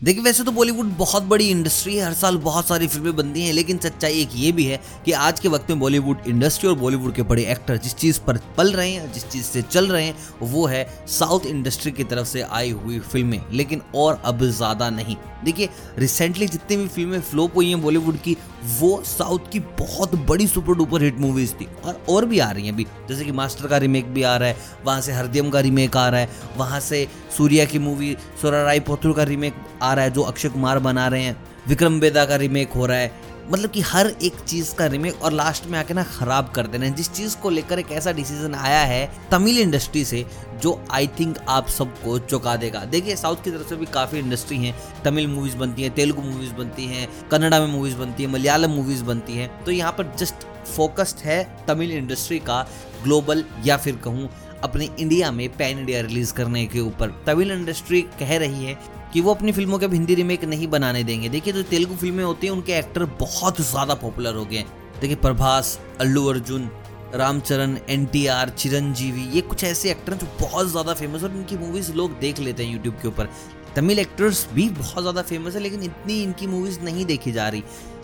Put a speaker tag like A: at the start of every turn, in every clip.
A: देखिए, वैसे तो बॉलीवुड बहुत बड़ी इंडस्ट्री है, हर साल बहुत सारी फ़िल्में बनती हैं, लेकिन सच्चाई एक ये भी है कि आज के वक्त में बॉलीवुड इंडस्ट्री और बॉलीवुड के बड़े एक्टर जिस चीज़ पर पल रहे हैं, जिस चीज़ से चल रहे हैं, वो है साउथ इंडस्ट्री की तरफ़ से आई हुई फ़िल्में, लेकिन और अब ज़्यादा नहीं। देखिए रिसेंटली जितनी भी फ़िल्में फ्लोप हुई हैं बॉलीवुड की, वो साउथ की बहुत बड़ी सुपर डुपर हिट मूवीज़ थी, और और भी आ रही हैं अभी। जैसे कि मास्टर का रीमेक भी आ रहा है, वहाँ से हरदियम का रीमेक आ रहा है, वहाँ से सूर्या की मूवी सोरा राय पोथुर का रिमेक आ रहा है, जो अक्षय कुमार बना रहे हैं। विक्रम बेदा का रिमेक हो रहा है। मतलब कि हर एक चीज़ का रिमेक और लास्ट में आके ना खराब कर देना जिस चीज़ को लेकर एक ऐसा डिसीज़न आया है तमिल इंडस्ट्री से, जो आई थिंक आप सबको चौंका देगा। देखिए साउथ की तरफ़ से भी काफ़ी इंडस्ट्री है। तमिल मूवीज़ बनती है, तेलुगु मूवीज़ बनती हैं, कन्नडा में मूवीज़ बनती है, मलयालम मूवीज़ बनती हैं। तो यहाँ पर जस्ट फोकस्ड है तमिल इंडस्ट्री का ग्लोबल या फिर कहूँ अपने इंडिया में पैन इंडिया रिलीज़ करने के ऊपर। तमिल इंडस्ट्री कह रही है कि वो अपनी फ़िल्मों के हिंदी रिमेक नहीं बनाने देंगे। देखिए, जो तो तेलुगु फ़िल्में होती हैं, उनके एक्टर बहुत ज़्यादा पॉपुलर हो गए हैं। देखिए, Prabhas, Allu Arjun, Ramcharan N T R Chiranjeevi, ये कुछ ऐसे एक्टर हैं जो बहुत ज़्यादा फ़ेमस और इनकी मूवीज़ लोग देख लेते हैं यूट्यूब के ऊपर। तमिल एक्टर्स भी बहुत ज़्यादा फ़ेमस है, लेकिन इतनी इनकी मूवीज़ नहीं देखी जा रही।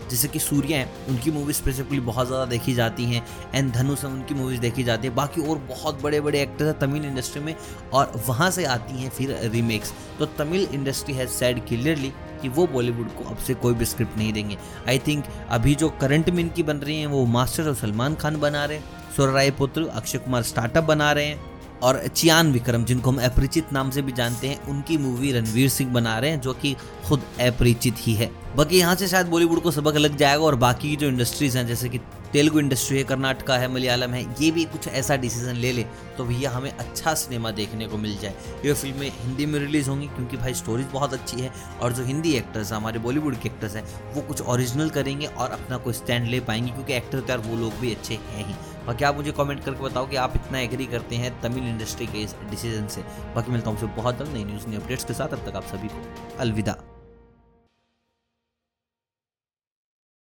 A: जैसे कि सूर्य हैं, उनकी मूवीज़ स्पेसिफिकली बहुत ज़्यादा देखी जाती हैं एंड धनुष हैं, उनकी मूवीज़ देखी जाती है। बाकी और बहुत बड़े बड़े एक्टर्स हैं तमिल इंडस्ट्री में, और वहाँ से आती हैं फिर रीमेक्स तो Tamil industry has said clearly कि वो बॉलीवुड को अब से कोई भी स्क्रिप्ट नहीं देंगे। आई थिंक अभी जो करंट में इनकी बन रही हैं, वो मास्टर और सलमान खान बना रहे हैं सुर राय पुत्र, अक्षय कुमार स्टार्टअप बना रहे हैं। और चियान विक्रम, जिनको हम अपरिचित नाम से भी जानते हैं, उनकी मूवी रणवीर सिंह बना रहे हैं, जो कि खुद अपरिचित ही है। बाकी यहाँ से शायद बॉलीवुड को सबक लग जाएगा और बाकी की जो इंडस्ट्रीज़ हैं, जैसे कि तेलुगु इंडस्ट्री है, कर्नाटका है, मलयालम है, ये भी कुछ ऐसा डिसीज़न ले ले तो भैया हमें अच्छा सिनेमा देखने को मिल जाए। ये फ़िल्में हिंदी में रिलीज़ होंगी, क्योंकि भाई स्टोरीज बहुत अच्छी है, और जो हिंदी एक्टर्स हैं, हमारे बॉलीवुड के एक्टर्स हैं, वो कुछ ओरिजिनल करेंगे और अपना कोई स्टैंड ले पाएँगे, क्योंकि एक्टर तो यार वो लोग भी अच्छे हैं ही। बाकी आप मुझे कमेंट करके बताओ कि आप इतना एग्री करते हैं तमिल इंडस्ट्री के इस डिसीज़न से। बाकी मिलता हूँ बहुत जल्द नई न्यूज़ नई अपडेट्स के साथ। अब तक आप सभी को अलविदा।